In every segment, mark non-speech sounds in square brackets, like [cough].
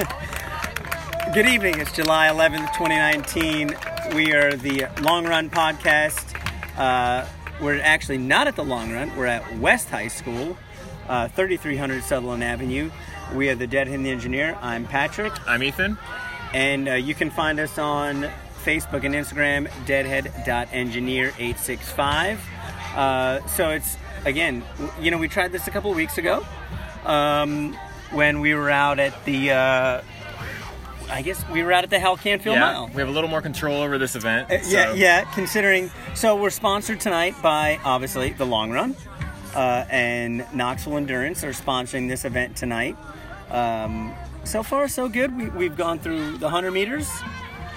[laughs] Good evening. It's July 11th, 2019. We are the Long Run Podcast. Uh, we're actually not at the Long Run. We're at West High School, uh, 3300 Sutherland Avenue. We are the Deadhead the Engineer. I'm Patrick. I'm Ethan. And uh, you can find us on Facebook and Instagram, deadhead.engineer865. Uh, so it's, again, you know, we tried this a couple weeks ago um, when we were out at the uh, I guess we were out at the Hell Canfield yeah, Mile. We have a little more control over this event. Uh, so. Yeah, yeah. Considering, so we're sponsored tonight by obviously the Long Run, uh, and Knoxville Endurance are sponsoring this event tonight. Um, so far, so good. We, have gone through the 100 meters.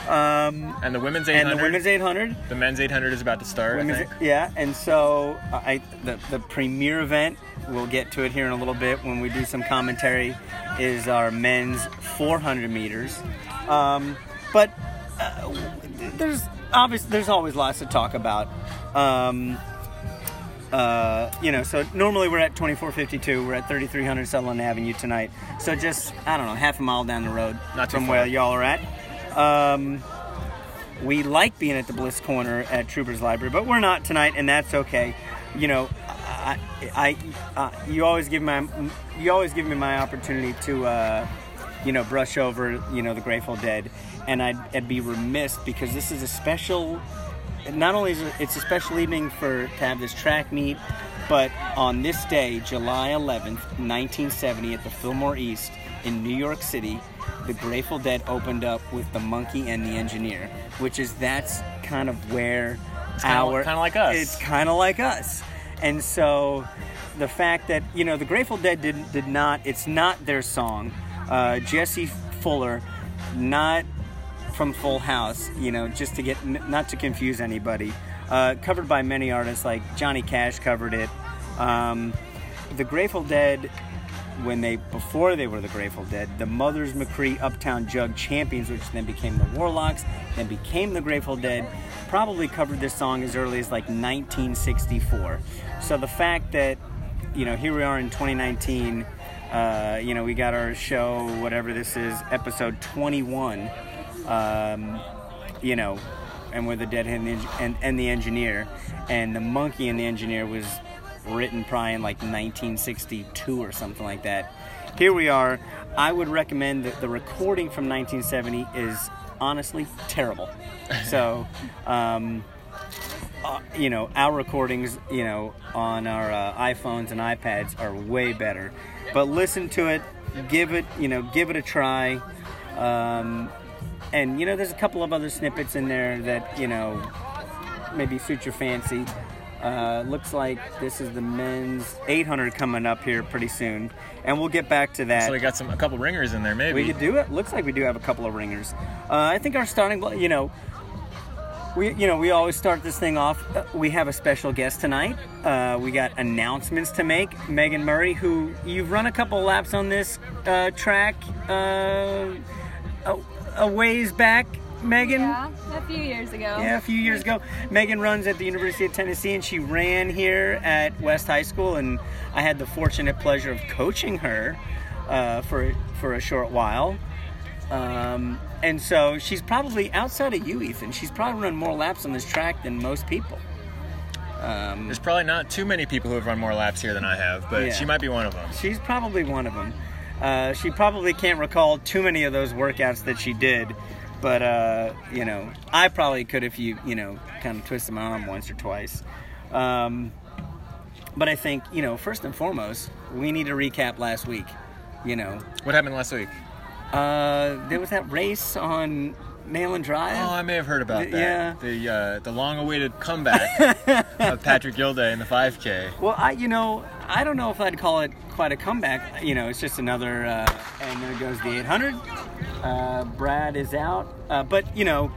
Um, and the women's 800. And the women's 800. The men's 800 is about to start. Yeah, and so I the, the premier event. We'll get to it here in a little bit when we do some commentary. Is our men's 400 meters. Um, but uh, there's obviously there's always lots to talk about. Um, uh, you know, so normally we're at 2452. We're at 3300 Sutherland Avenue tonight. So just I don't know, half a mile down the road Not from where y'all are at. Um, we like being at the Bliss Corner at Troopers Library, but we're not tonight, and that's okay. You know, I, I, you always give my, you always give me my opportunity to, uh, you know, brush over, you know, the Grateful Dead, and I'd, I'd be remiss because this is a special. Not only is it, it's a special evening for to have this track meet, but on this day, July 11th, 1970, at the Fillmore East in New York City, the Grateful Dead opened up with the Monkey and the Engineer, which is that's kind of where it's our kind of like us. It's kind of like us, and so the fact that you know the Grateful Dead did did not. It's not their song. Uh, Jesse Fuller, not from Full House. You know, just to get not to confuse anybody. Uh, covered by many artists like Johnny Cash covered it. Um, the Grateful Dead when they before they were the Grateful Dead, the Mother McCree's Uptown Jug Champions, which then became the Warlocks, then became the Grateful Dead, probably covered this song as early as like 1964. So the fact that you know here we are in 2019, uh, you know we got our show whatever this is episode 21, um, you know, and we're the Deadhead and, and, and the Engineer, and the Monkey and the Engineer was written probably in like 1962 or something like that. Here we are. I would recommend that the recording from 1970 is honestly terrible. [laughs] so, um, uh, you know, our recordings, you know, on our uh, iPhones and iPads are way better. But listen to it, give it, you know, give it a try. Um, and you know, there's a couple of other snippets in there that you know maybe suit your fancy. Uh, looks like this is the men's 800 coming up here pretty soon, and we'll get back to that. So we got some a couple ringers in there, maybe. We could do it. Looks like we do have a couple of ringers. Uh, I think our starting, you know, we you know we always start this thing off. Uh, we have a special guest tonight. Uh, we got announcements to make. Megan Murray, who you've run a couple laps on this uh, track uh, a, a ways back Megan? Yeah, a few years ago. Yeah, a few years ago. Megan runs at the University of Tennessee and she ran here at West High School, and I had the fortunate pleasure of coaching her uh, for, for a short while. Um, and so she's probably, outside of you, Ethan, she's probably run more laps on this track than most people. Um, There's probably not too many people who have run more laps here than I have, but yeah. she might be one of them. She's probably one of them. Uh, she probably can't recall too many of those workouts that she did but uh, you know, I probably could if you you know kind of twisted my arm once or twice. Um, but I think you know, first and foremost, we need to recap last week. You know, what happened last week? Uh, there was that race on Neyland Drive. Oh, I may have heard about that. Yeah. The uh, the long-awaited comeback [laughs] of Patrick Gilday in the 5K. Well, I you know I don't know if I'd call it quite a comeback. You know, it's just another. Uh, and there goes the 800. Uh, Brad is out, uh, but you know,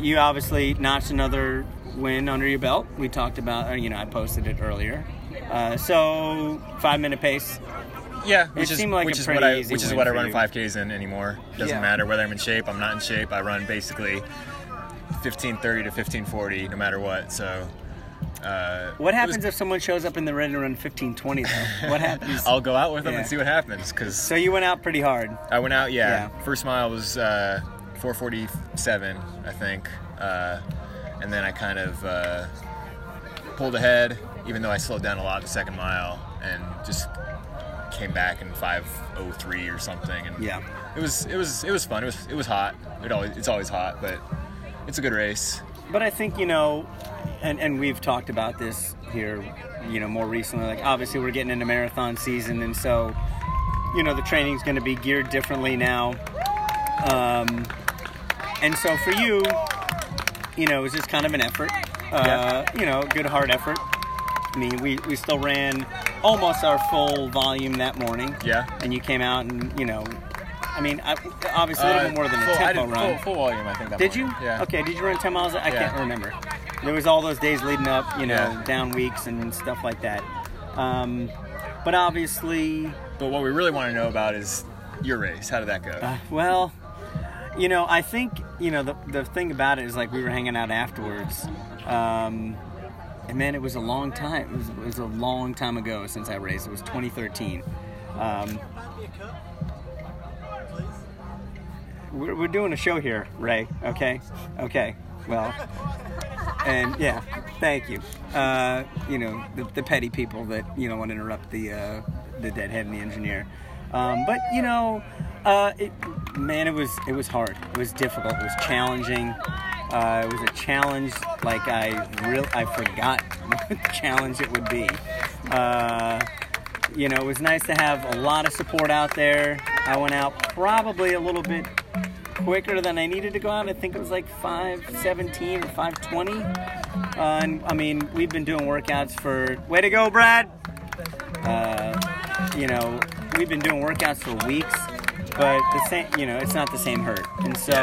you obviously notched another win under your belt. We talked about, uh, you know, I posted it earlier. Uh, so five minute pace. Yeah, which it is like which is what I which is what I run five Ks in anymore. Doesn't yeah. matter whether I'm in shape, I'm not in shape. I run basically 1530 to 1540 no matter what. So Uh, what happens was, if someone shows up in the ready to run 1520 though? What [laughs] happens? I'll go out with them yeah. and see what happens. Cause so you went out pretty hard. I went out, yeah. yeah. First mile was uh, 447, I think, uh, and then I kind of uh, pulled ahead, even though I slowed down a lot the second mile, and just came back in 503 or something. And yeah, it was it was it was fun. It was it was hot. It always it's always hot, but it's a good race. But I think you know, and and we've talked about this here, you know, more recently. Like obviously we're getting into marathon season, and so you know the training's going to be geared differently now. Um, and so for you, you know, it was just kind of an effort. Uh, yeah. You know, good hard effort. I mean, we, we still ran almost our full volume that morning. Yeah. And you came out and, you know, I mean, I, obviously a little uh, bit more than full, a tempo run. Full, full, volume, I think. did morning. you? Yeah. Okay. Did you run 10 miles? I yeah. can't remember. There was all those days leading up, you know, yeah. down weeks and stuff like that. Um, but obviously. But what we really want to know about is your race. How did that go? Uh, well, you know, I think you know the the thing about it is like we were hanging out afterwards, um, and man, it was a long time. It was, it was, a long time ago since I raced. It was 2013. Um, we're, we're doing a show here, Ray. Okay, okay. Well, and yeah, thank you. Uh, you know the, the, petty people that you know want to interrupt the uh, the deadhead and the engineer. Um, but you know, uh, it, man, it was it was hard. It was difficult. It was challenging. Uh, it was a challenge like I real I forgot [laughs] what challenge it would be. Uh, you know, it was nice to have a lot of support out there. I went out probably a little bit quicker than I needed to go out. I think it was like 517 or 520. Uh, and I mean, we've been doing workouts for. Way to go, Brad! Uh, you know, we've been doing workouts for weeks, but the same, you know, it's not the same hurt. And so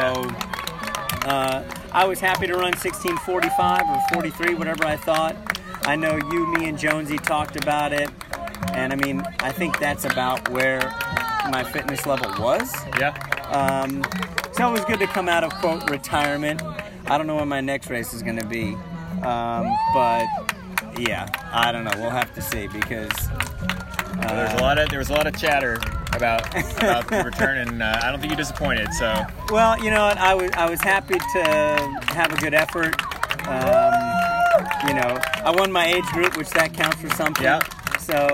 uh, I was happy to run 1645 or 43, whatever I thought. I know you, me, and Jonesy talked about it, and I mean, I think that's about where my fitness level was. Yeah. Um, so it was good to come out of quote retirement. I don't know when my next race is going to be, um, but yeah, I don't know. We'll have to see because uh, there's a lot of there was a lot of chatter about about the return, and uh, I don't think you disappointed. So well, you know, I was I was happy to have a good effort. Um, you know, I won my age group, which that counts for something. Yeah. So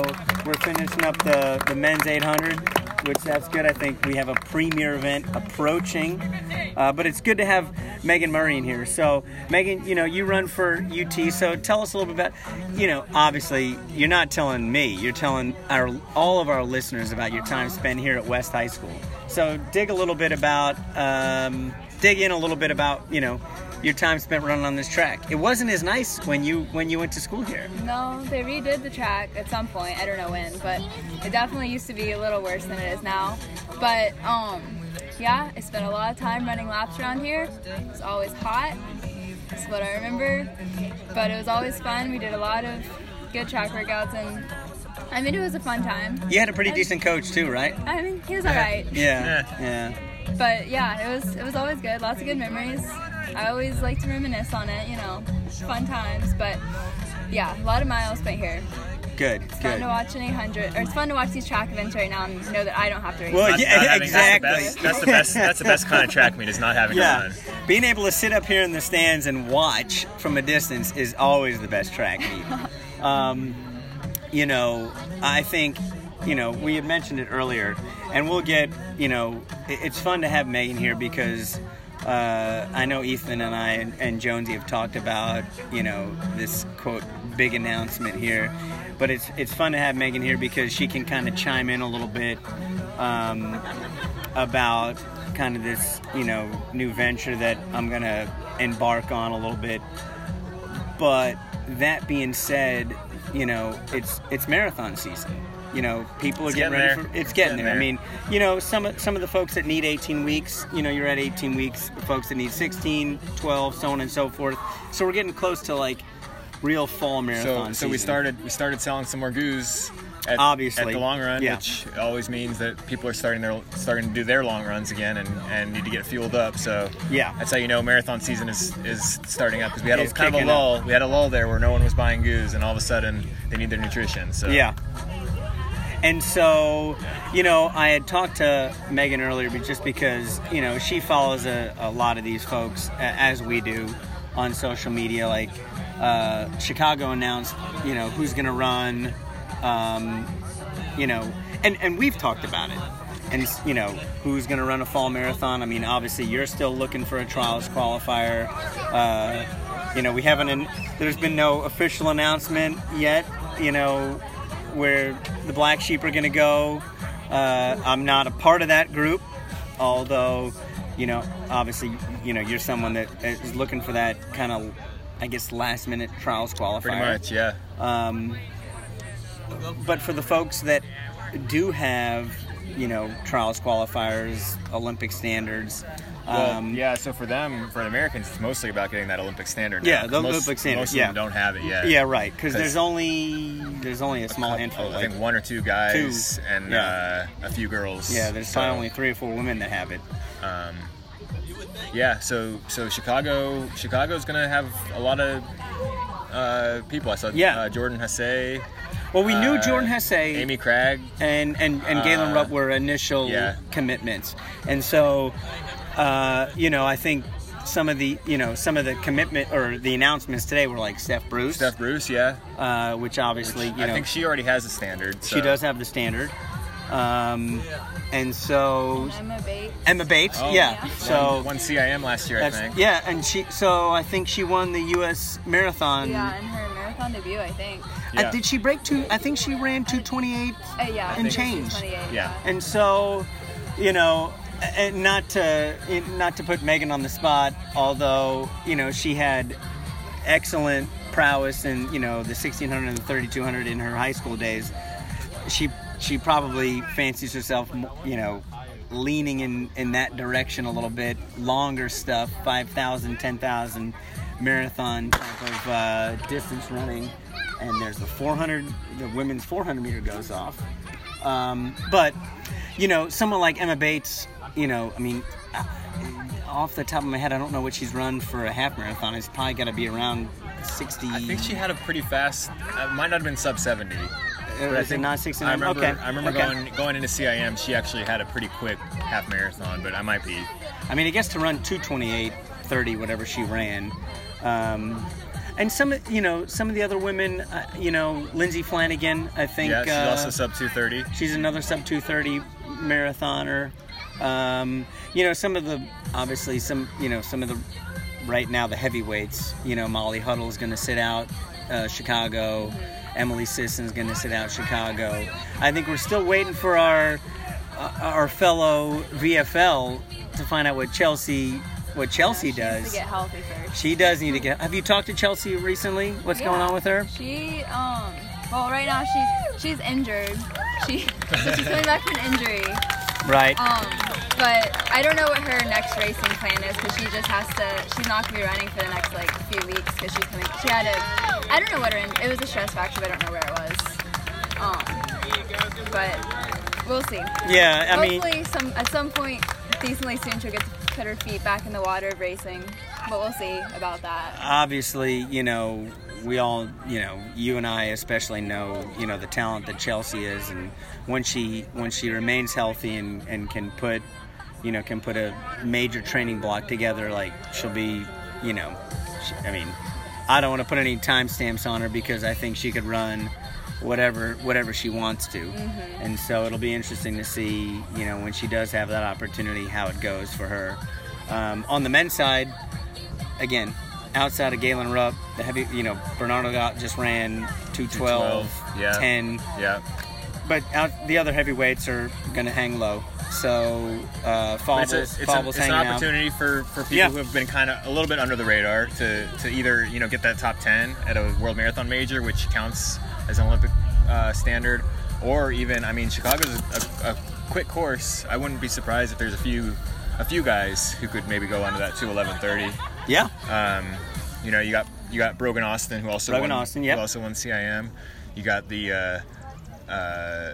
we're finishing up the the men's 800 which that's good. I think we have a premier event approaching, uh, but it's good to have Megan Murray in here. So, Megan, you know, you run for UT, so tell us a little bit about, you know, obviously you're not telling me, you're telling our all of our listeners about your time spent here at West High School. So, dig a little bit about, um, dig in a little bit about, you know, your time spent running on this track. It wasn't as nice when you when you went to school here. No, they redid the track at some point. I don't know when, but it definitely used to be a little worse than it is now. But um, yeah, I spent a lot of time running laps around here. It was always hot. That's what I remember. But it was always fun. We did a lot of good track workouts and I mean, it was a fun time. You had a pretty decent coach too, right? I mean, he was alright. Yeah, yeah. But yeah, it was it was always good. Lots of good memories. I always like to reminisce on it, you know, fun times. But yeah, a lot of miles spent here. Good. It's good. fun to watch an 800, or it's fun to watch these track events right now and know that I don't have to race. Well, yeah, exactly. That's the, best, that's the best. That's the best kind of track meet is not having yeah. to run. Being able to sit up here in the stands and watch from a distance is always the best track meet. [laughs] um, you know, I think you know, we had mentioned it earlier, and we'll get, you know, it's fun to have Megan here because uh, I know Ethan and I and, and, Jonesy have talked about you know this quote big announcement here, but it's it's fun to have Megan here because she can kind of chime in a little bit um, about kind of this you know new venture that I'm gonna embark on a little bit. But that being said, you know it's it's marathon season you know, people are getting, getting, ready for it's getting, getting there. there. I mean, you know, some some of the folks that need 18 weeks, you know, you're at 18 weeks. The folks that need 16, 12, so on and so forth. So we're getting close to like real fall marathon. So, so we started we started selling some more goos at, Obviously. at the long run, Yeah. which always means that people are starting their starting to do their long runs again and, and need to get fueled up. So Yeah. that's how you know marathon season is is starting up because we had a, kind of a kicking up. lull. We had a lull there where no one was buying goose, and all of a sudden they need their nutrition. So Yeah. And so, you know, I had talked to Megan earlier, but just because, you know, she follows a, a lot of these folks, as we do, on social media. Like, uh, Chicago announced, you know, who's going to run, um, you know, and, and we've talked about it. And, you know, who's going to run a fall marathon. I mean, obviously, you're still looking for a trials qualifier. Uh, you know, we haven't, an, there's been no official announcement yet, you know, where the black sheep are going to go. Uh, I'm not a part of that group, although, you know, obviously, you know, you're someone that is looking for that kind of, I guess, last minute trials qualifier. pretty much, yeah. Um, but for the folks that do have, you know, trials qualifiers, Olympic standards. Well, Um, yeah, so for them, for the Americans, it's mostly about getting that Olympic standard. now, Yeah, the most, Olympic standard, Most of yeah. them don't have it yet. yeah, right. Because there's only there's only a small handful. I Like, think one or two guys and Yeah. uh, a few girls. yeah, there's So, probably only three or four women that have it. Um, yeah, so so Chicago, Chicago's gonna have a lot of uh, people. I saw Yeah. uh, Jordan Hasay, Well, we knew uh, Jordan Hasay Amy Cragg. and and and Galen Uh, Rupp were initial yeah. commitments, and so uh, you know I think some of the you know some of the commitment or the announcements today were like Steph Bruce, Steph Bruce, yeah. uh, which obviously you I think she already has a standard. she does have the standard, um, and so Emma Bates. Emma Bates, Oh, yeah, yeah. so. Won CIM last year, I think. yeah, and she. So I think she won the U.S. marathon. Yeah, in her marathon debut, I think. Uh, did she break two? I think she ran 228 Uh, yeah. And change. 28, Yeah. And so, you know, and not to not to put Megan on the spot, although you know she had excellent prowess in you know the 1600 and the 3200 in her high school days. She she probably fancies herself, you know, leaning in in that direction a little bit, longer stuff, 5,000, 10,000 marathon type of uh, distance running. And there's the 400, the women's 400 meter goes off. Um, but you know, someone like Emma Bates, you know, I mean, uh, off the top of my head, I don't know what she's run for a half marathon. It's probably got to be around 60. I think she had a pretty fast. Uh, might not have been sub 70. Is it think not 69? I remember. okay. I remember okay. going going into CIM. She actually had a pretty quick half marathon, but I might be. I mean, I guess to run 228, 30, whatever she ran. Um, and some, of- you know, some of the other women, uh, you know, Lindsay Flanagan, I think. Yeah, she's uh, also sub 230. She's another sub 230 marathoner. Um, you know, some of the obviously some you know some of the right now the heavyweights. You know, Molly Huddle's going to sit out uh, Chicago. Emily Sisson's going to sit out Chicago. I think we're still waiting for our uh, our fellow VFL to find out what Chelsea what Chelsea does. She needs does. to get healthy first. She does need to get. Have you talked to Chelsea recently? What's going on with her? She, um, well, right now she's she's injured. She so [laughs] she's coming back from an injury. Right. Um, but I don't know what her next racing plan is because she just has to. She's not gonna be running for the next like few weeks because she's coming. She had a. I don't know what her. It was a stress fracture, but I don't know where it was. Um, but we'll see. yeah. I mean. Hopefully, some at some point, decently soon, she'll get to put her feet back in the water of racing. But we'll see about that. obviously, you know, we all, you know, you and I especially know, you know, the talent that Chelsea is, and when she when she remains healthy and and can put, you know, can put a major training block together, like she'll be, you know, she, I mean, I don't want to put any timestamps on her because I think she could run whatever whatever she wants to, and so it'll be interesting to see, you know, when she does have that opportunity, how it goes for her. Um, on the men's side, again, outside of Galen Rupp, the heavy, you know, Bernard Lagat just ran 212, 212, yeah. 10, Yeah. But out, the other heavyweights are going to hang low. So, uh, But Faubles, it's, a, it's, a, it's an hanging out. opportunity for, for people Yeah. who have been kind of a little bit under the radar to, to either you know get that top 10 at a world marathon major which counts as an olympic uh, standard or even i mean chicago's a, a quick course i wouldn't be surprised if there's a few a few guys who could maybe go under that 2 11 Yeah, um, you know you got you got brogan austin who also Brogan won, Austin, yep. who also won cim you got the uh, uh,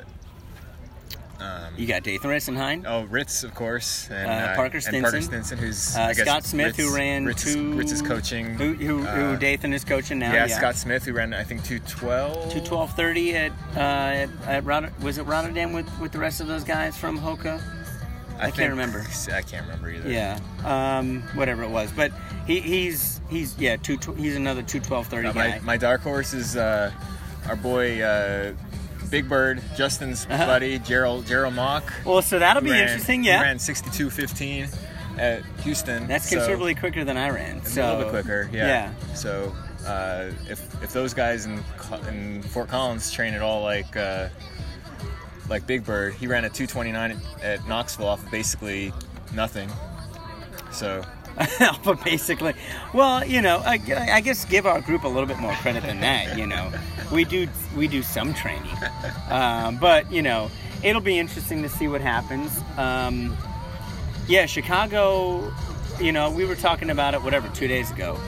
um, You got Dathan Ritzenhein. oh Ritz, of course, and Uh, Parker and Parker Stinson. Stinson, who's Uh, I guess Scott Smith, Ritz, who ran Ritz, two. Ritz is coaching. Who, who, who uh, Dathan is coaching now? yeah, Scott Smith, who ran I think two twelve. Two twelve thirty at uh, at, at was it Rotterdam with, with the rest of those guys from Hoka? I can't remember. I can't remember either. Yeah, um, whatever it was, but he, he's he's yeah two tw- he's another two twelve thirty Uh, guy. my, my dark horse is uh, our boy uh, Big Bird, Justin's Uh-huh. buddy, Gerald Gerald Mock. well, so that'll be ran- interesting. He Yeah, ran 62.15 at Houston. that's so- considerably quicker than I ran. a little bit quicker. Yeah. yeah. So uh, if if those guys in in Fort Collins train at all like uh, like Big Bird, he ran a 229 at, at Knoxville off of basically nothing. So [laughs] but basically, well, you know, I, I guess give our group a little bit more credit than that. You know, we do we do some training, um, but you know, it'll be interesting to see what happens. Um, yeah, Chicago. You know, we were talking about it whatever two days ago.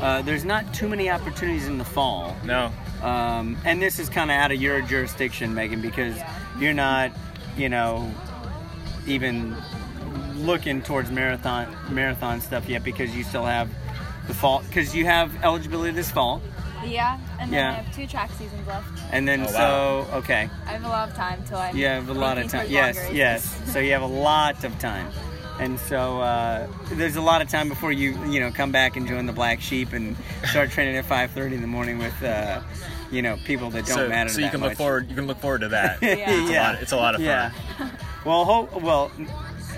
Uh, there's not too many opportunities in the fall, no, um, and this is kind of out of your jurisdiction, Megan, because you're not, you know, even looking towards marathon marathon stuff yet because you still have the fall because you have eligibility this fall, Yeah, and then Yeah. I have two track seasons left. and then Oh, so wow. okay, I have a lot of time till I'm. you have a lot of time. Yes, longer yes. [laughs] So you have a lot of time. And so uh, there's a lot of time before you you know come back and join the black sheep and start training at 5:30 in the morning with uh, you know people that don't so, matter so you that can much. look forward. You can look forward to that. [laughs] Yeah. It's a lot- it's a lot of fun. Yeah. well, ho- well,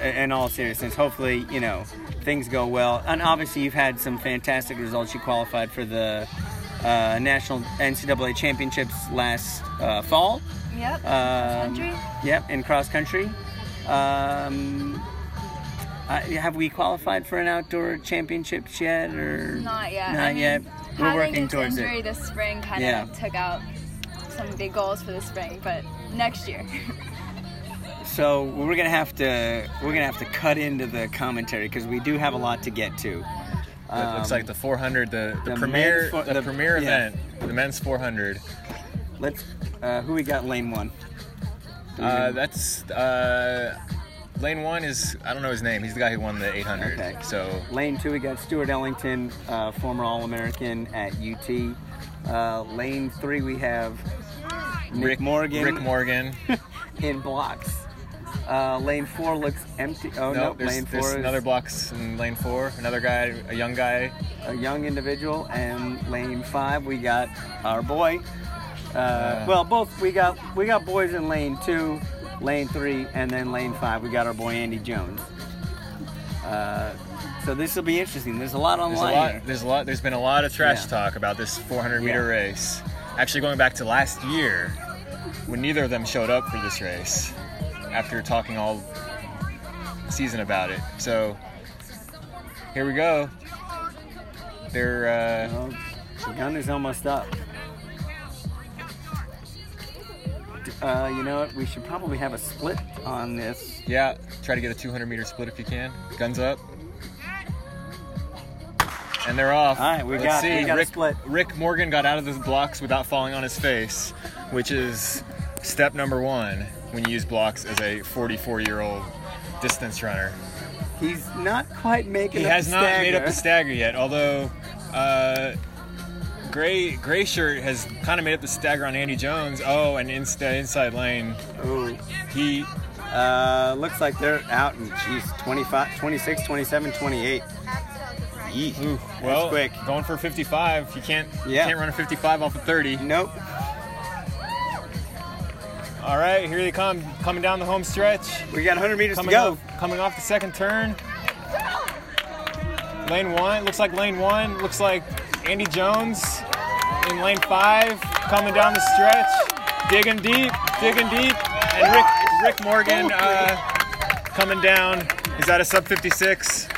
in all seriousness, hopefully you know things go well. And obviously, you've had some fantastic results. You qualified for the uh, national NCAA championships last uh, fall. Yep. Um, country. Yep, in cross country. Um, uh, have we qualified for an outdoor championships yet, or Not yet. Not I mean, yet. We're working this towards injury it. this spring kind of Yeah. took out some big goals for the spring, but next year. [laughs] So we're gonna have to we're gonna have to cut into the commentary because we do have a lot to get to. It looks Um, like the 400, the, the, the premier, four- the, the- premier yeah. event, the men's 400. Let's. Uh, who we got? Lane one. Uh, that's uh, lane one is I don't know his name. He's the guy who won the 800. Okay. So Lane two, we got Stuart Ellington, uh, former All-American at UT. Uh, lane three, we have Nick Rick Morgan Rick Morgan. [laughs] in blocks. Uh, lane four looks empty. Oh no, no, there's, lane there's is another blocks in lane four. Another guy, a young guy. a young individual, and lane five we got our boy. Uh, well, both we got we got boys in lane two, lane three, and then lane five we got our boy Andy Jones. Uh, so this will be interesting. There's a lot There's a online. lot. here. There's a lot. There's been a lot of trash Yeah. talk about this 400 meter Yeah. race. Actually, going back to last year, when neither of them showed up for this race, after talking all season about it. So here we go. They're uh, Well, the gun is almost up. Uh, you know what? We should probably have a split on this. yeah. Try to get a 200 meter split if you can. Guns up. And they're off. All right, we Let's got- see. we got a Rick, split. Rick Morgan got out of the blocks without falling on his face, which is step number one when you use blocks as a 44 year old distance runner. He's not quite making. He up has not made up stagger. the stagger yet, although uh, Gray Gray Shirt has kind of made up the stagger on Andy Jones. Oh, and instead inside lane, Ooh. he Uh, looks like they're out in, geez, 25, 26, 27, 28. Yeesh. ooh, well quick. going for 55. You can't you can't run a 55 off of 30. Nope. All right, here they come, coming down the home stretch. We got 100 meters Coming to go. off, coming off the second turn. Lane one looks like lane one. Looks like Andy Jones in lane five, coming down the stretch, digging deep, digging deep, and Rick Rick Morgan uh, coming down. He's at a sub 56.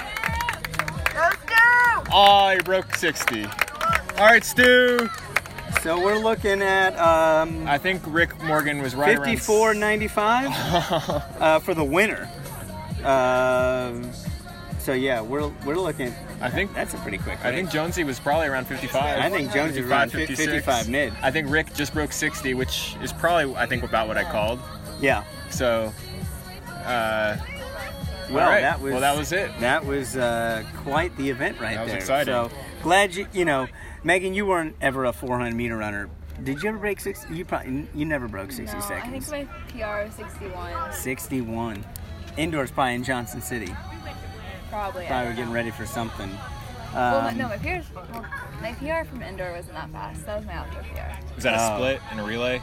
Oh, he broke 60. All right, Stu. So we're looking at um, I think Rick Morgan was right around 54.95 [laughs] uh, for the winner. Um So yeah, we're we're looking. I think That's a pretty quick. I think. Jonesy was probably around 55. I think Jonesy was around 55, 55 mid. I think Rick just broke 60, which is probably I think about what I called. Yeah. So, uh, Well, all right. that was well that was it. That was uh, quite the event right That was there. exciting. So glad you you know, Megan, you weren't ever a 400 meter runner. Did you ever break six? You probably you never broke 60 No, I think my PR was 61. 61. Indoors, probably in Johnson City. Probably. I Probably don't getting know. ready for something. Well, my, Um, no, my PR, well, my PR from indoor wasn't that fast. That was my outdoor PR. Was that a Oh. split and a relay?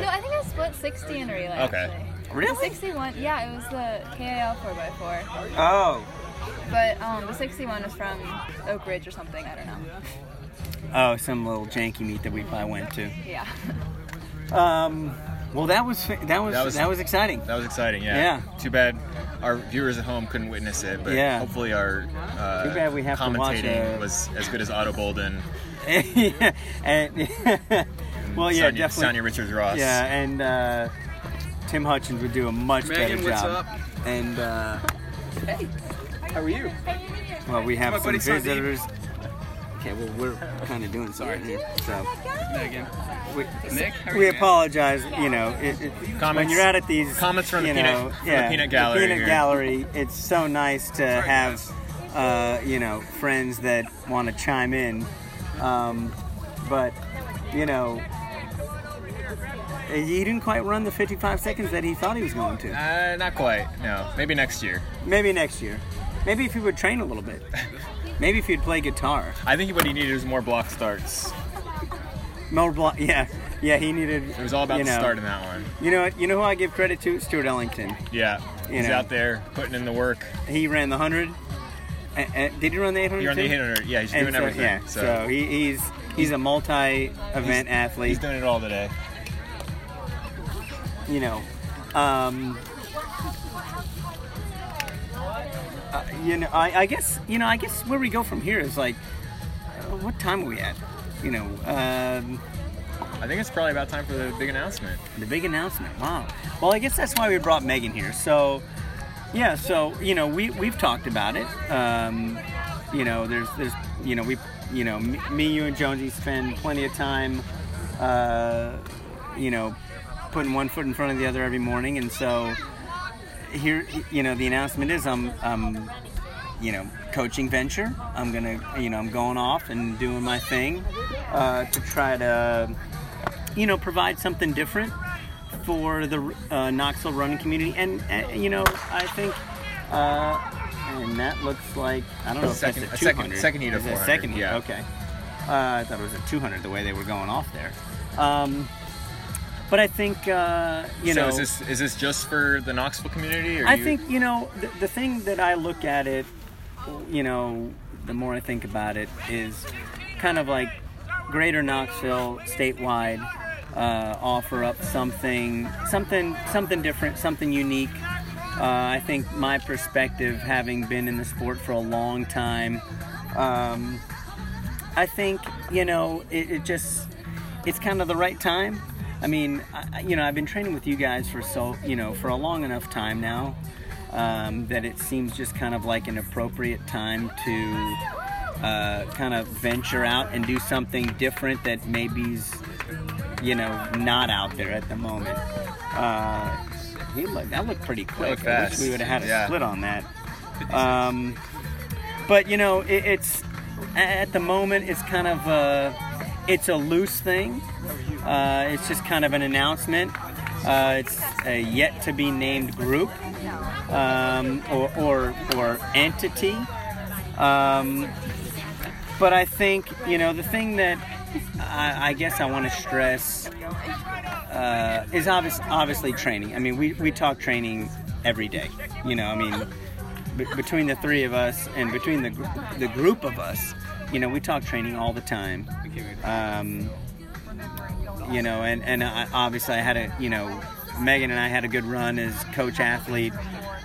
No, I think I split 60 in a relay. Okay. Actually. Really? The 61, yeah, it was the KAL 4x4. Oh. But um, the 61 was from Oak Ridge or something. I don't know. Oh, some little janky meet that we probably went to. Yeah. Um, well, that was that was that That was, was- exciting. That was exciting. Yeah. Yeah. Too bad our viewers at home couldn't witness it, but Yeah. hopefully our uh, Too bad we have to watch commentating a- was as good as Ato Boldon. [laughs] yeah, and [laughs] well, yeah, Sanya, definitely. Sanya Richards Ross. Yeah, and uh, Tim Hutchings would do a much Megan, better what's job. up? And uh, Hey, how are you? well, we have some buddy Sandeep. visitors. Okay, well, we're kind of doing something here, so Megan. we, Nick, we you, man? apologize. You know, it, it, when Comments- you're out at these comments from the you peanut- know, from the yeah, peanut gallery peanut here. gallery. It's so nice to right, have, uh, you know, friends that want to chime in. Um, but you know, Uh, he didn't quite run the 55 seconds that he thought he was going to. Uh, not quite. No, maybe next year. Maybe next year. Maybe if he would train a little bit. [laughs] Maybe if he'd play guitar. I think what he needed was more block starts. More block. Yeah, yeah. He needed. It was all about you the start in that one. You know what? You know who I give credit to? Stuart Ellington. Yeah, You he's know. out there putting in the work. He ran the hundred. Uh, uh, did he run the 800? He ran the 800. Yeah, he's And doing so, everything. Yeah. So, he, he's he's a multi-event athlete. he's doing it all today. You know, um, uh, you know, I, I guess you know, I guess where we go from here is like, uh, what time are we at? You know, um, I think it's probably about time for the big announcement. the big announcement. Wow. Well, I guess that's why we brought Megan here. So, yeah. So you know, we we've talked about it. Um, you know, there's there's you know we you know me, me you and Jonesy spend plenty of time. Uh, you know, putting one foot in front of the other every morning, and so here you know the announcement is I'm I'm you know coaching venture. I'm gonna you know I'm going off and doing my thing uh, to try to you know provide something different for the uh, Knoxville running community, and uh, you know I think. Uh, and that looks like I don't know if Second- that's a a second- 200. second heat of Is it a 400, Second heat, yeah. okay. Uh, I thought it was a 200 the way they were going off there. Um, but I think uh, you so know. So is this is this just for the Knoxville community? Or I you- think you know the, the thing that I look at it, you know, the more I think about it is kind of like Greater Knoxville statewide uh, offer up something, something, something different, something unique. Uh, I think my perspective, having been in the sport for a long time, um, I think you know it, it just it's kind of the right time. I mean, I, you know, I've been training with you guys for so you know for a long enough time now um, that it seems just kind of like an appropriate time to uh, kind of venture out and do something different that maybe's you know not out there at the moment. Uh, he looked, that looked pretty quick. looked I wish we would have had a Yeah. split on that. Um, but you know, it, it's at the moment it's kind of a, it's a loose thing. Uh, it's just kind of an announcement. Uh, it's a yet to be named group um, or, or or entity. Um, but I think you know the thing that I, I guess I want to stress uh, is obvious, obviously training. I mean, we, we talk training every day. You know, I mean, b- between the three of us and between the gr- the group of us, you know, we talk training all the time. Um, you know, and and I, obviously I had a you know, Megan and I had a good run as coach athlete.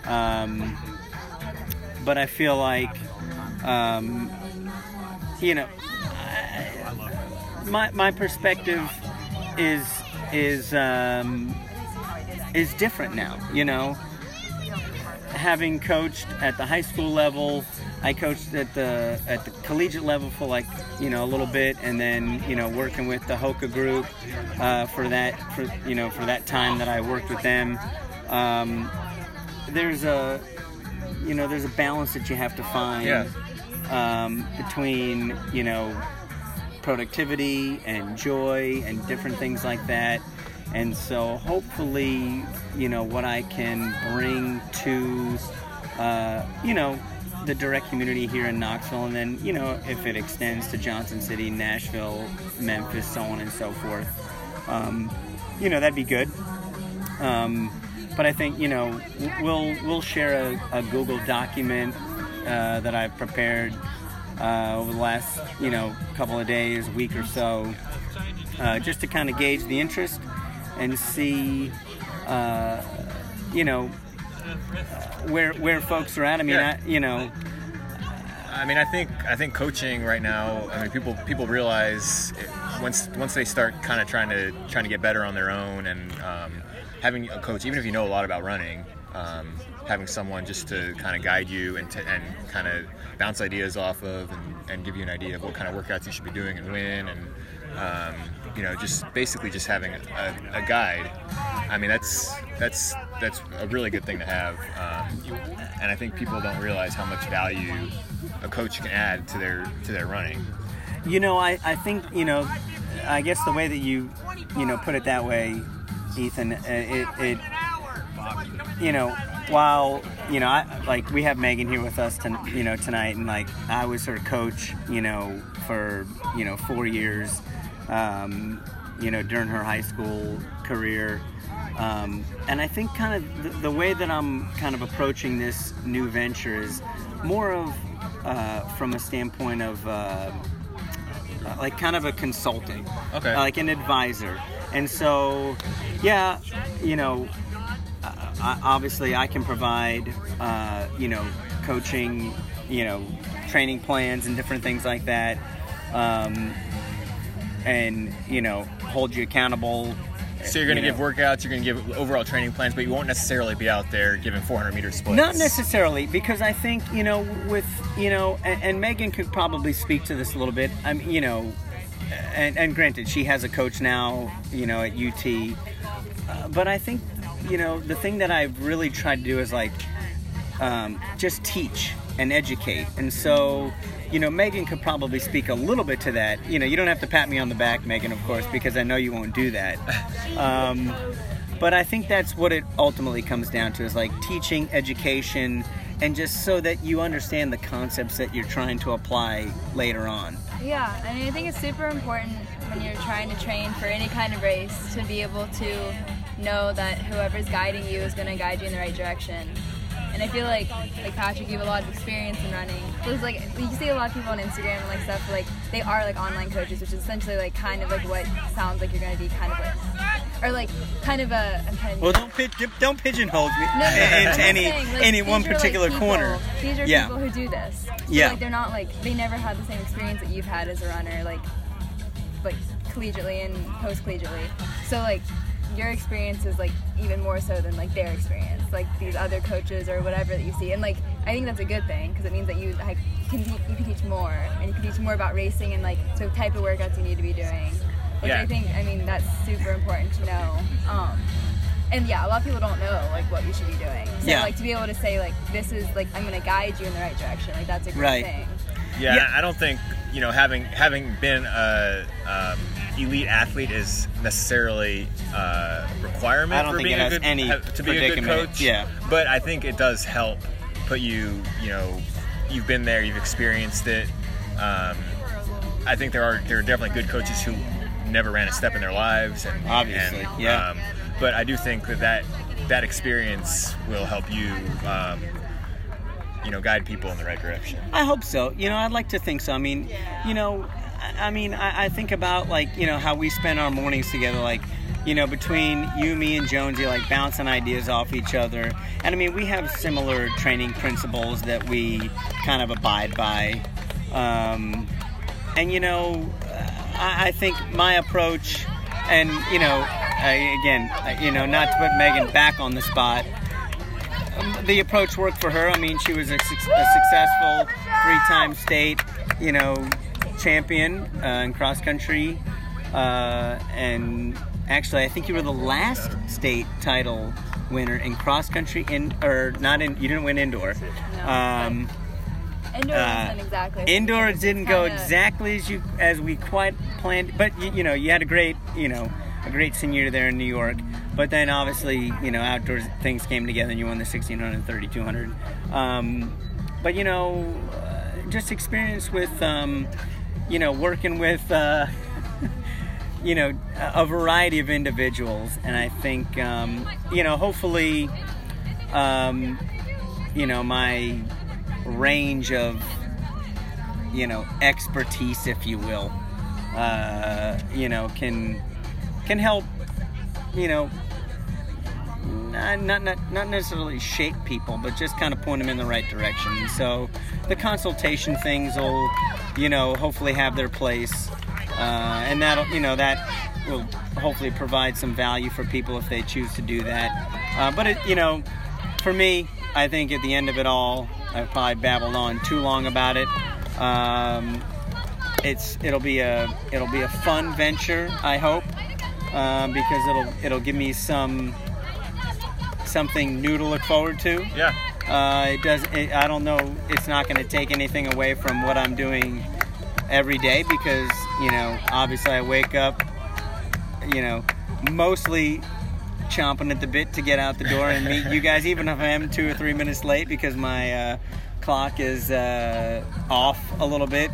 Um, but I feel like, um, you know, I, my my perspective is is um, is different now. You know, having coached at the high school level, I coached at the at the collegiate level for like you know a little bit, and then you know working with the Hoka group uh, for that for you know for that time that I worked with them. Um, there's a you know there's a balance that you have to find Yeah. um, between you know productivity and joy and different things like that. And so hopefully, you know, what I can bring to, uh, you know, the direct community here in Knoxville, and then, you know, if it extends to Johnson City, Nashville, Memphis, so on and so forth, um, you know, that'd be good. Um, but I think you know we'll we'll share a, a Google document uh, that I've prepared uh, over the last you know couple of days, week or so, uh, just to kind of gauge the interest and see uh, you know where where folks are at. I mean, Yeah. I, you know, I mean, I think I think coaching right now. I mean, people people realize it, once once they start kind of trying to trying to get better on their own and um, having a coach, even if you know a lot about running, um, having someone just to kind of guide you and to, and kind of bounce ideas off of and, and give you an idea of what kind of workouts you should be doing and when and um, you know just basically just having a, a guide. I mean, that's that's that's a really good thing to have, um, and I think people don't realize how much value a coach can add to their to their running. You know, I, I think, you know, I guess the way that you, you know, put it that way, Ethan, uh, it, it you know, while, you know, I, like we have Megan here with us, to, you know, tonight, and like I was her coach, you know, for, you know, four years, um, you know, during her high school career. Um, and I think kind of the, the way that I'm kind of approaching this new venture is more of uh, from a standpoint of uh, uh, like kind of a consulting, Okay. like an advisor. And so, yeah, you know, uh, I, obviously I can provide, uh, you know, coaching, you know, training plans and different things like that, um, and you know, hold you accountable. So you're going to you give know. workouts, you're going to give overall training plans, but you won't necessarily be out there giving 400 meter splits. Not necessarily, because I think you know, with you know, and, and Megan could probably speak to this a little bit. I'm, you know, and, and granted, she has a coach now, you know, at UT. Uh, but I think, you know, the thing that I've really tried to do is like um, just teach and educate. And so, you know, Megan could probably speak a little bit to that. You know, you don't have to pat me on the back, Megan, of course, because I know you won't do that. Um, but I think that's what it ultimately comes down to is like teaching, education, and just so that you understand the concepts that you're trying to apply later on. Yeah, I mean, I think it's super important when you're trying to train for any kind of race to be able to know that whoever's guiding you is going to guide you in the right direction. And I feel like, like Patrick, you have a lot of experience in running. There's like you see a lot of people on Instagram and like stuff like they are like online coaches, which is essentially like kind of like what sounds like you're going to be kind of like, or like kind of a. I'm trying to. Well, don't pit, don't pigeonhole me No, no, no, into any saying, like, any one like, particular people- corner. These are Yeah. people who do this. So, Yeah. Like they're not like they never had the same experience that you've had as a runner, like like collegiately and post collegiately. So like your experience is like even more so than like their experience, like these other coaches or whatever that you see. And like I think that's a good thing because it means that you like can te- you can teach more and you can teach more about racing and like so type of workouts you need to be doing. Which Yeah. I think I mean that's super important to know. Um, and yeah, a lot of people don't know like what you should be doing. So Yeah. like to be able to say like this is like I'm gonna guide you in the right direction. Like that's a great Right. thing. Yeah, Yeah. I don't think you know having having been a um, elite athlete is necessarily a requirement I don't for think being it has good any to be a good coach. Yeah. but I think it does help put you. You know, you've been there, you've experienced it. Um, I think there are there are definitely good coaches who never ran a step in their lives, and Obviously, and, yeah. Um, but I do think that that that experience will help you. Um, you know, guide people in the right direction. I hope so. You know, I'd like to think so. I mean, you know, I, mean, I, I think about like you know how we spend our mornings together, like. You know, between you, me, and Jonesy, like bouncing ideas off each other. And I mean, we have similar training principles that we kind of abide by. Um, and you know, I, I think my approach, and you know, I, again, you know, not to put Megan back on the spot, um, the approach worked for her. I mean, she was a, suc- a successful three-time state, you know, champion uh, in cross country, uh, and actually, I think you were the last state title winner in cross country. In or not in? You didn't win indoor. No, Um, Indoor uh, wasn't exactly. indoor didn't go kinda- exactly as you as we quite planned, but you, you know, you had a great, you know, a great senior there in New York. But then obviously, you know, outdoors things came together and you won the 1600 and 3200. Um, but you know, uh, just experience with, um, you know, working with, uh, [laughs] you know, a variety of individuals, and I think, um, you know, hopefully, um, you know, my range of you know expertise if you will uh, you know can can help you know not, not, not, necessarily shape people but just kind of point them in the right direction. So the consultation things will you know hopefully have their place. Uh, and that'll you know that will hopefully provide some value for people if they choose to do that. Uh, but it you know for me, I think at the end of it all, I've probably babbled on too long about it. Um, it's it'll be a it'll be a fun venture, I hope, um, because it'll it'll give me some something new to look forward to. Yeah. Uh, it does. It, I don't know. It's not going to take anything away from what I'm doing every day because you know, obviously, I wake up, you know, mostly chomping at the bit to get out the door and meet you guys, even if I am two or three minutes late because my uh, clock is uh, off a little bit.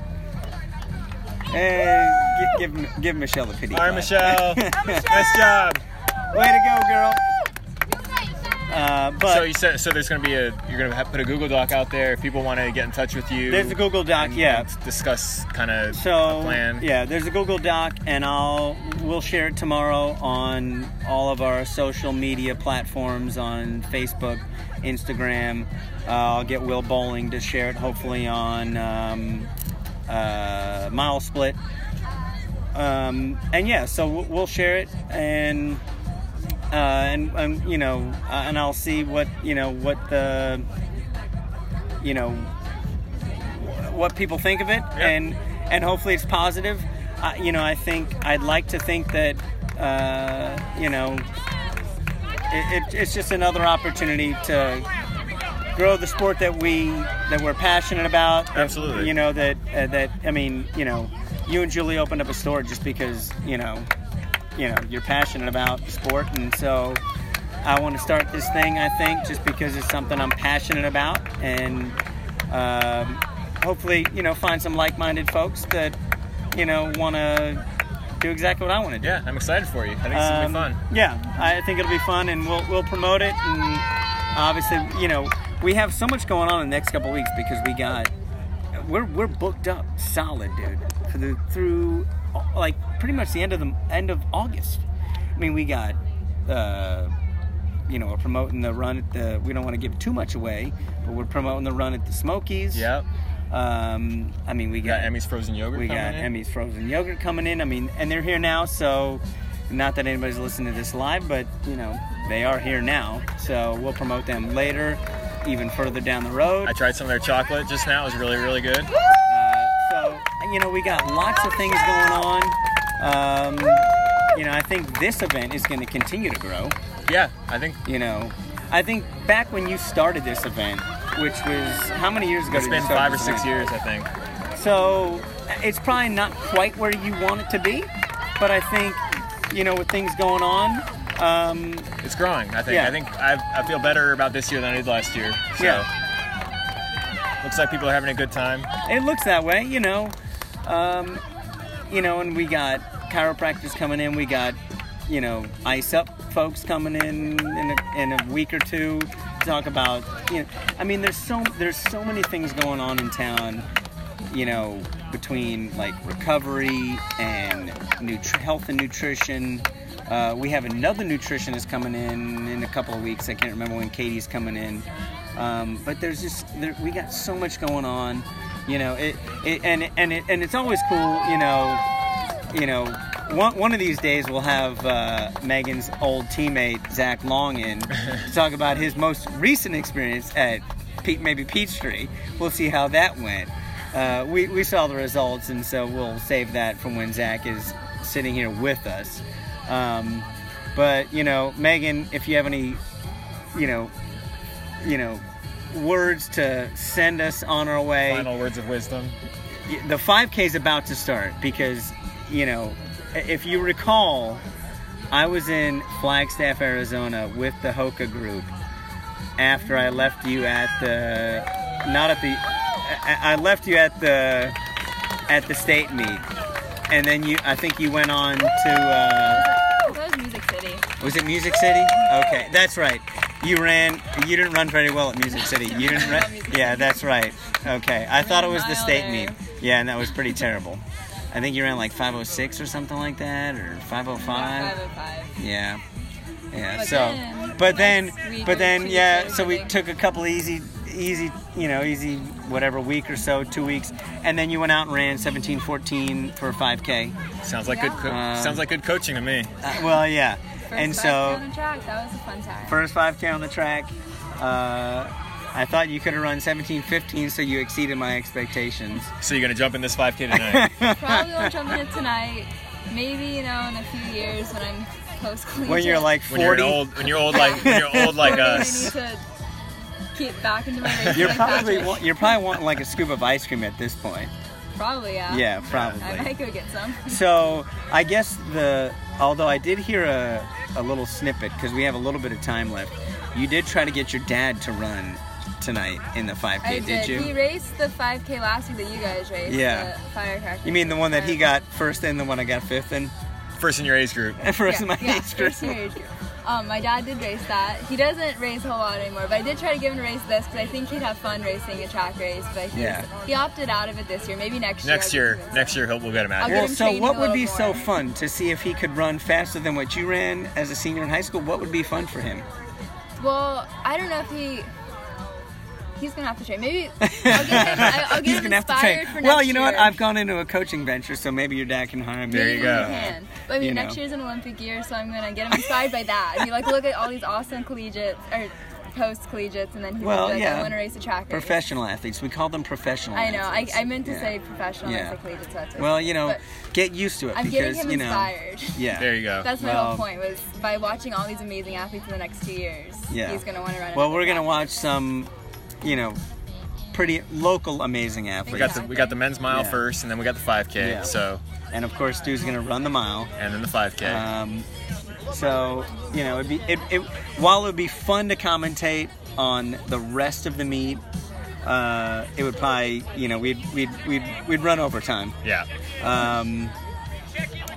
And give, give, give Michelle a pity. All right, clap. Michelle. [laughs] nice job. Way to go, girl. Uh, but so you said so. There's going to be a you're going to put a Google Doc out there if people want to get in touch with you. there's a Google Doc, and- yeah. and discuss kind of So plan. yeah, there's a Google Doc, and I'll we'll share it tomorrow on all of our social media platforms on Facebook, Instagram. Uh, I'll get Will Bowling to share it, hopefully on um, uh, Mile Split. Um, and yeah, so we'll, we'll share it, and uh, and, and you know, uh, and I'll see what you know what the you know what people think of it, and and hopefully it's positive. Uh, you know, I think I'd like to think that uh, you know it, it, it's just another opportunity to grow the sport that we that we're passionate about. that, Absolutely. You know that uh, that I mean, you know, you and Julie opened up a store just because you know, you know, you're passionate about sport, and so I want to start this thing. I think just because it's something I'm passionate about, and um, hopefully, you know, find some like-minded folks that you know want to do exactly what I want to do. Yeah, I'm excited for you. I think it's going to Um, be fun. Yeah, I think it'll be fun, and we'll we'll promote it. And obviously, you know, we have so much going on in the next couple weeks because we got we're we're booked up solid, dude, the through like pretty much the end of the end of August. I mean, we got. Uh, you know, we're promoting the run at the. We don't want to give too much away, but we're promoting the run at the Smokies. Yep. Um, I mean, we got got Emmy's frozen yogurt we got in. Emmy's frozen yogurt coming in. I mean, and they're here now, so not that anybody's listening to this live, but you know, they are here now. So we'll promote them later, even further down the road. I tried some of their chocolate just now. It was really, really good. So you know, we got lots of things going on. Um, you know, I think this event is going to continue to grow. Yeah, I think You know, I think back when you started this event, which was how many years ago? it's did you been five or six event? years, I think. So it's probably not quite where you want it to be, but I think you know with things going on, um, It's growing, I think. Yeah. I think I, I feel better about this year than I did last year. So Yeah. looks like people are having a good time. it looks that way. You know, um, you know, and we got chiropractors coming in. We got you know ice up folks coming in in a, in a week or two. to Talk about you know, I mean, there's so there's so many things going on in town. You know, between like recovery and health and nutrition. Uh, we have another nutritionist coming in in a couple of weeks. I can't remember when Katie's coming in. Um, but there's just there, we got so much going on, you know. It, it and and it, and it's always cool, you know. You know, one, one of these days we'll have uh, Megan's old teammate Zach Long in to [laughs] talk about his most recent experience at Pe- maybe Peachtree. We'll see how that went. Uh, we, we saw the results, and so we'll save that from when Zach is sitting here with us. Um, but you know, Megan, if you have any, you know, you know, words to send us on our way Final words of wisdom. the 5K is about to start because, you know, if you recall, I was in Flagstaff, Arizona with the Hoka group after I left you at the, not at the, I I left you at the, at the state meet. And then you, I think you went on to, uh, That was Music City. was it Music City? Okay, that's right. You ran. You didn't run very well at Music City. You didn't. Run, yeah, that's right. Okay, I thought it was the state meet. Yeah, and that was pretty terrible. I think you ran like 506 or something like that, or 505. 505. Yeah, yeah. But so, then, but then, but then, yeah. So we took a couple of easy, easy, you know, easy whatever week or so, two weeks, and then you went out and ran 1714 for 5K. Sounds like good. Co- Yeah. sounds like good coaching to me. Uh, well, yeah. First and 5K so on the track, that was a fun time. first 5K on the track. Uh, I thought you could have run 17:15, so you exceeded my expectations. So you're gonna jump in this 5K tonight? [laughs] Probably won't jump in it tonight. Maybe you know in a few years when I'm post collegiate. When you're like 40. when you're 40, old, when you're old like when you're old like [laughs] I need us. to get back into my race. you're like probably Patrick. you're probably wanting like a scoop of ice cream at this point. Probably yeah. Yeah, probably. I might go get some. So I guess the although I did hear a, a little snippet because we have a little bit of time left. You did try to get your dad to run tonight in the 5K, I did did. you? He raced the 5K last week that you guys raced. Yeah. The firecracker. You mean the one that he got first and the one I got fifth in? First in your age group. [laughs] First yeah, in my yeah, age group. first in your age group. Um, my dad did race that. He doesn't race a whole lot anymore, but I did try to give him a race this because I think he'd have fun racing a track race. But he's, Yeah. he opted out of it this year. Maybe next year. Next I'll year, next year he'll, we'll get him out I'll Well, so what would be little so fun to see if he could run faster than what you ran as a senior in high school? What would be fun for him? Well, I don't know if he. He's gonna have to train. Maybe [laughs] I'll get him. I- I'll get He's him gonna have to train. for Well, you know what? I've gone into a coaching venture, so maybe your dad can hire me. There you go. he can. But I mean, You next know. year's an Olympic year, so I'm gonna get him inspired by that. He like look at all these awesome collegiates or post collegiates, and then he's Well, like, yeah. I want to race a track. Professional athletes. We call them professional. I know. I, athletes. I meant to Yeah. say professional. Yeah. Yeah. Collegiate, so that's Well, said. you know, But get used to it I'm because getting him you know. inspired. Yeah. There you go. That's my Well- whole point was by watching all these amazing athletes in the next two years. Yeah. He's gonna want to run. Well, we're gonna watch some, you know, pretty local amazing athletes. we got the we got the men's mile Yeah. first, and then we got the 5K. Yeah. So and of course, Stu's gonna run the mile. and then the 5K. Um, so you know, it'd be it, it, while it would be fun to commentate on the rest of the meet, uh, it would probably you know we'd we'd we'd, we'd run overtime. yeah. Um,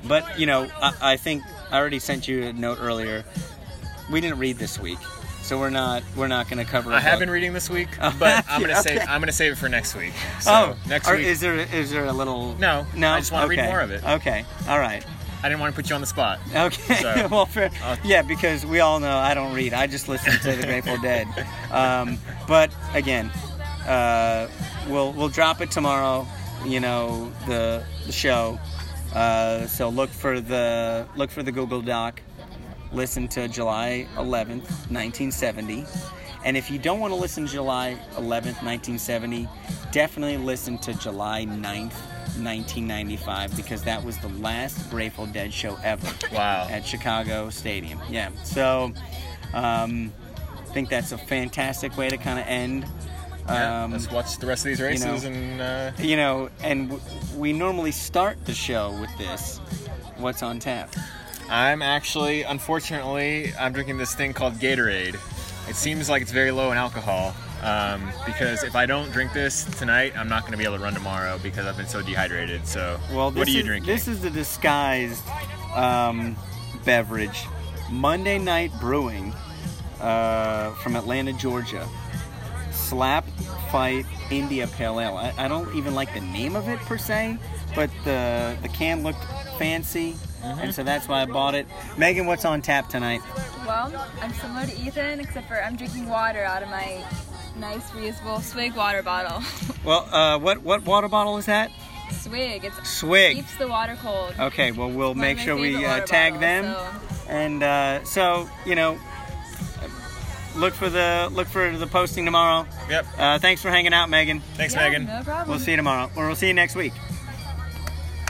but you know, I, I think I already sent you a note earlier. We didn't read this week, so we're not we're not going to cover. I have been reading this week, Oh, but I'm [laughs] gonna save I'm gonna save it for next week. So oh, next or week is there is there a little? No, no. I just wanna read more of it. Okay, all right. I didn't want to put you on the spot. Okay, So, [laughs] well, fair. I'll- yeah, because we all know I don't read. I just listen to the Grateful [laughs] Dead. Um, but again, uh, we'll we'll drop it tomorrow. You know the the show. Uh, so look for the look for the Google Doc. Listen to July 11th, 1970. And if you don't want to listen to July 11th, 1970, definitely listen to July 9th, 1995, because that was the last Grateful Dead show ever Wow. at Chicago Stadium. Yeah. So um, I think that's a fantastic way to kind of end. Yeah, Um, let's watch the rest of these races you know, and uh, you know, and w- we normally start the show with this. What's on tap? I'm actually, unfortunately, I'm drinking this thing called Gatorade. It seems like it's very low in alcohol. Um, because if I don't drink this tonight, I'm not going to be able to run tomorrow because I've been so dehydrated. So, Well, what are you is, drinking? This is the disguised um, beverage, Monday Night Brewing uh, from Atlanta, Georgia. Slap Fight India Pale Ale. I, I don't even like the name of it per se, but the the can looked fancy, Mm-hmm. and so that's why I bought it. Megan, what's on tap tonight? Well, I'm similar to Ethan, except for I'm drinking water out of my nice reusable swig water bottle. [laughs] Well, uh, what what water bottle is that? Swig. It's Swig. keeps the water cold. Okay, well we'll One make sure we uh, tag bottles, them, so- and uh, so you know, look for the look for the posting tomorrow. Yep. Uh, thanks for hanging out, Megan. Thanks, Yeah, Megan. No problem. We'll see you tomorrow, or we'll see you next week.